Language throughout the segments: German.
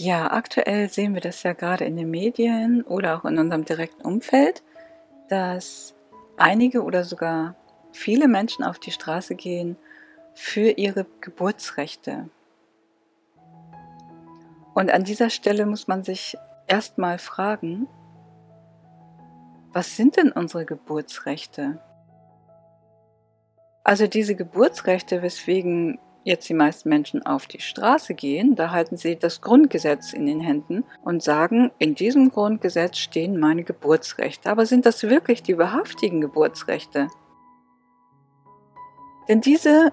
Ja, aktuell sehen wir das ja gerade in den Medien oder auch in unserem direkten Umfeld, dass einige oder sogar viele Menschen auf die Straße gehen für ihre Geburtsrechte. Und an dieser Stelle muss man sich erstmal fragen, was sind denn unsere Geburtsrechte? Also diese Geburtsrechte, weswegen jetzt die meisten Menschen auf die Straße gehen, da halten sie das Grundgesetz in den Händen und sagen, in diesem Grundgesetz stehen meine Geburtsrechte. Aber sind das wirklich die wahrhaftigen Geburtsrechte? Denn diese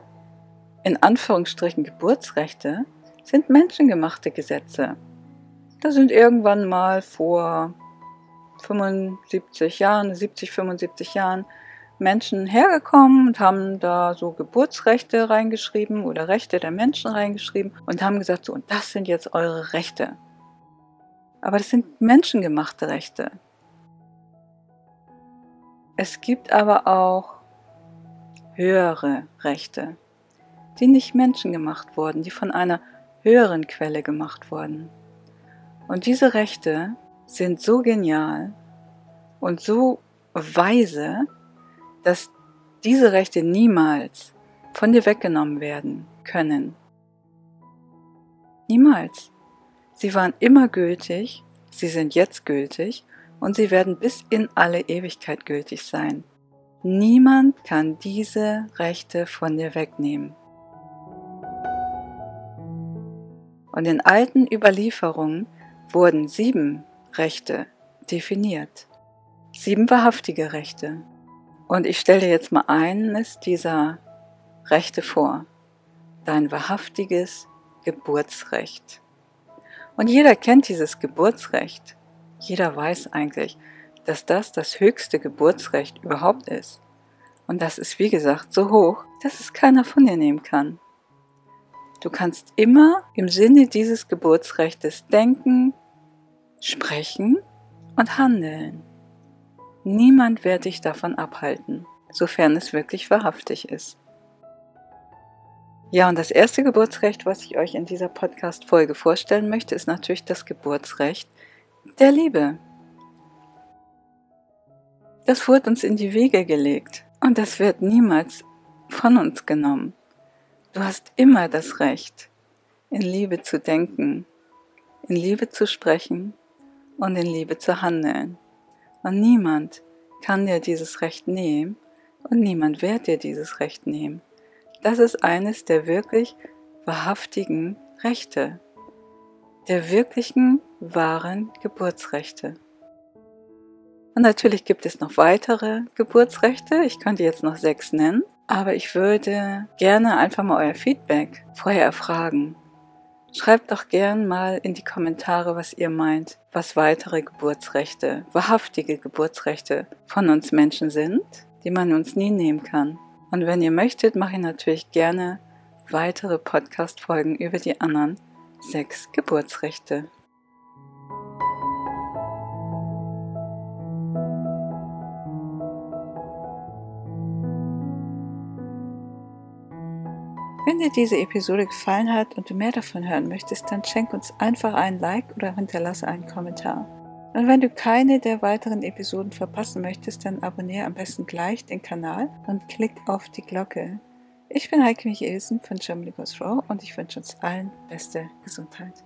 in Anführungsstrichen Geburtsrechte sind menschengemachte Gesetze. Da sind irgendwann mal vor 75 Jahren, 70, 75 Jahren Menschen hergekommen und haben da so Geburtsrechte reingeschrieben oder Rechte der Menschen reingeschrieben und haben gesagt, so, und das sind jetzt eure Rechte. Aber das sind menschengemachte Rechte. Es gibt aber auch höhere Rechte, die nicht menschengemacht wurden, die von einer höheren Quelle gemacht wurden. Und diese Rechte sind so genial und so weise, dass diese Rechte niemals von dir weggenommen werden können. Niemals. Sie waren immer gültig, sie sind jetzt gültig und sie werden bis in alle Ewigkeit gültig sein. Niemand kann diese Rechte von dir wegnehmen. Und in alten Überlieferungen wurden sieben Rechte definiert. Sieben wahrhaftige Rechte. Und ich stelle dir jetzt mal eines dieser Rechte vor. Dein wahrhaftiges Geburtsrecht. Und jeder kennt dieses Geburtsrecht. Jeder weiß eigentlich, dass das das höchste Geburtsrecht überhaupt ist. Und das ist, wie gesagt, so hoch, dass es keiner von dir nehmen kann. Du kannst immer im Sinne dieses Geburtsrechtes denken, sprechen und handeln. Niemand wird dich davon abhalten, sofern es wirklich wahrhaftig ist. Ja, und das erste Geburtsrecht, was ich euch in dieser Podcast-Folge vorstellen möchte, ist natürlich das Geburtsrecht der Liebe. Das wurde uns in die Wege gelegt und das wird niemals von uns genommen. Du hast immer das Recht, in Liebe zu denken, in Liebe zu sprechen und in Liebe zu handeln. Und niemand kann dir dieses Recht nehmen und niemand wird dir dieses Recht nehmen. Das ist eines der wirklich wahrhaftigen Rechte, der wirklichen, wahren Geburtsrechte. Und natürlich gibt es noch weitere Geburtsrechte. Ich könnte jetzt noch sechs nennen. Aber ich würde gerne einfach mal euer Feedback vorher erfragen. Schreibt doch gern mal in die Kommentare, was ihr meint, was weitere Geburtsrechte, wahrhaftige Geburtsrechte von uns Menschen sind, die man uns nie nehmen kann. Und wenn ihr möchtet, mache ich natürlich gerne weitere Podcast-Folgen über die anderen sechs Geburtsrechte. Wenn dir diese Episode gefallen hat und du mehr davon hören möchtest, dann schenk uns einfach einen Like oder hinterlasse einen Kommentar. Und wenn du keine der weiteren Episoden verpassen möchtest, dann abonniere am besten gleich den Kanal und klick auf die Glocke. Ich bin Heike Michelsen von Germany Goes Raw und ich wünsche uns allen beste Gesundheit.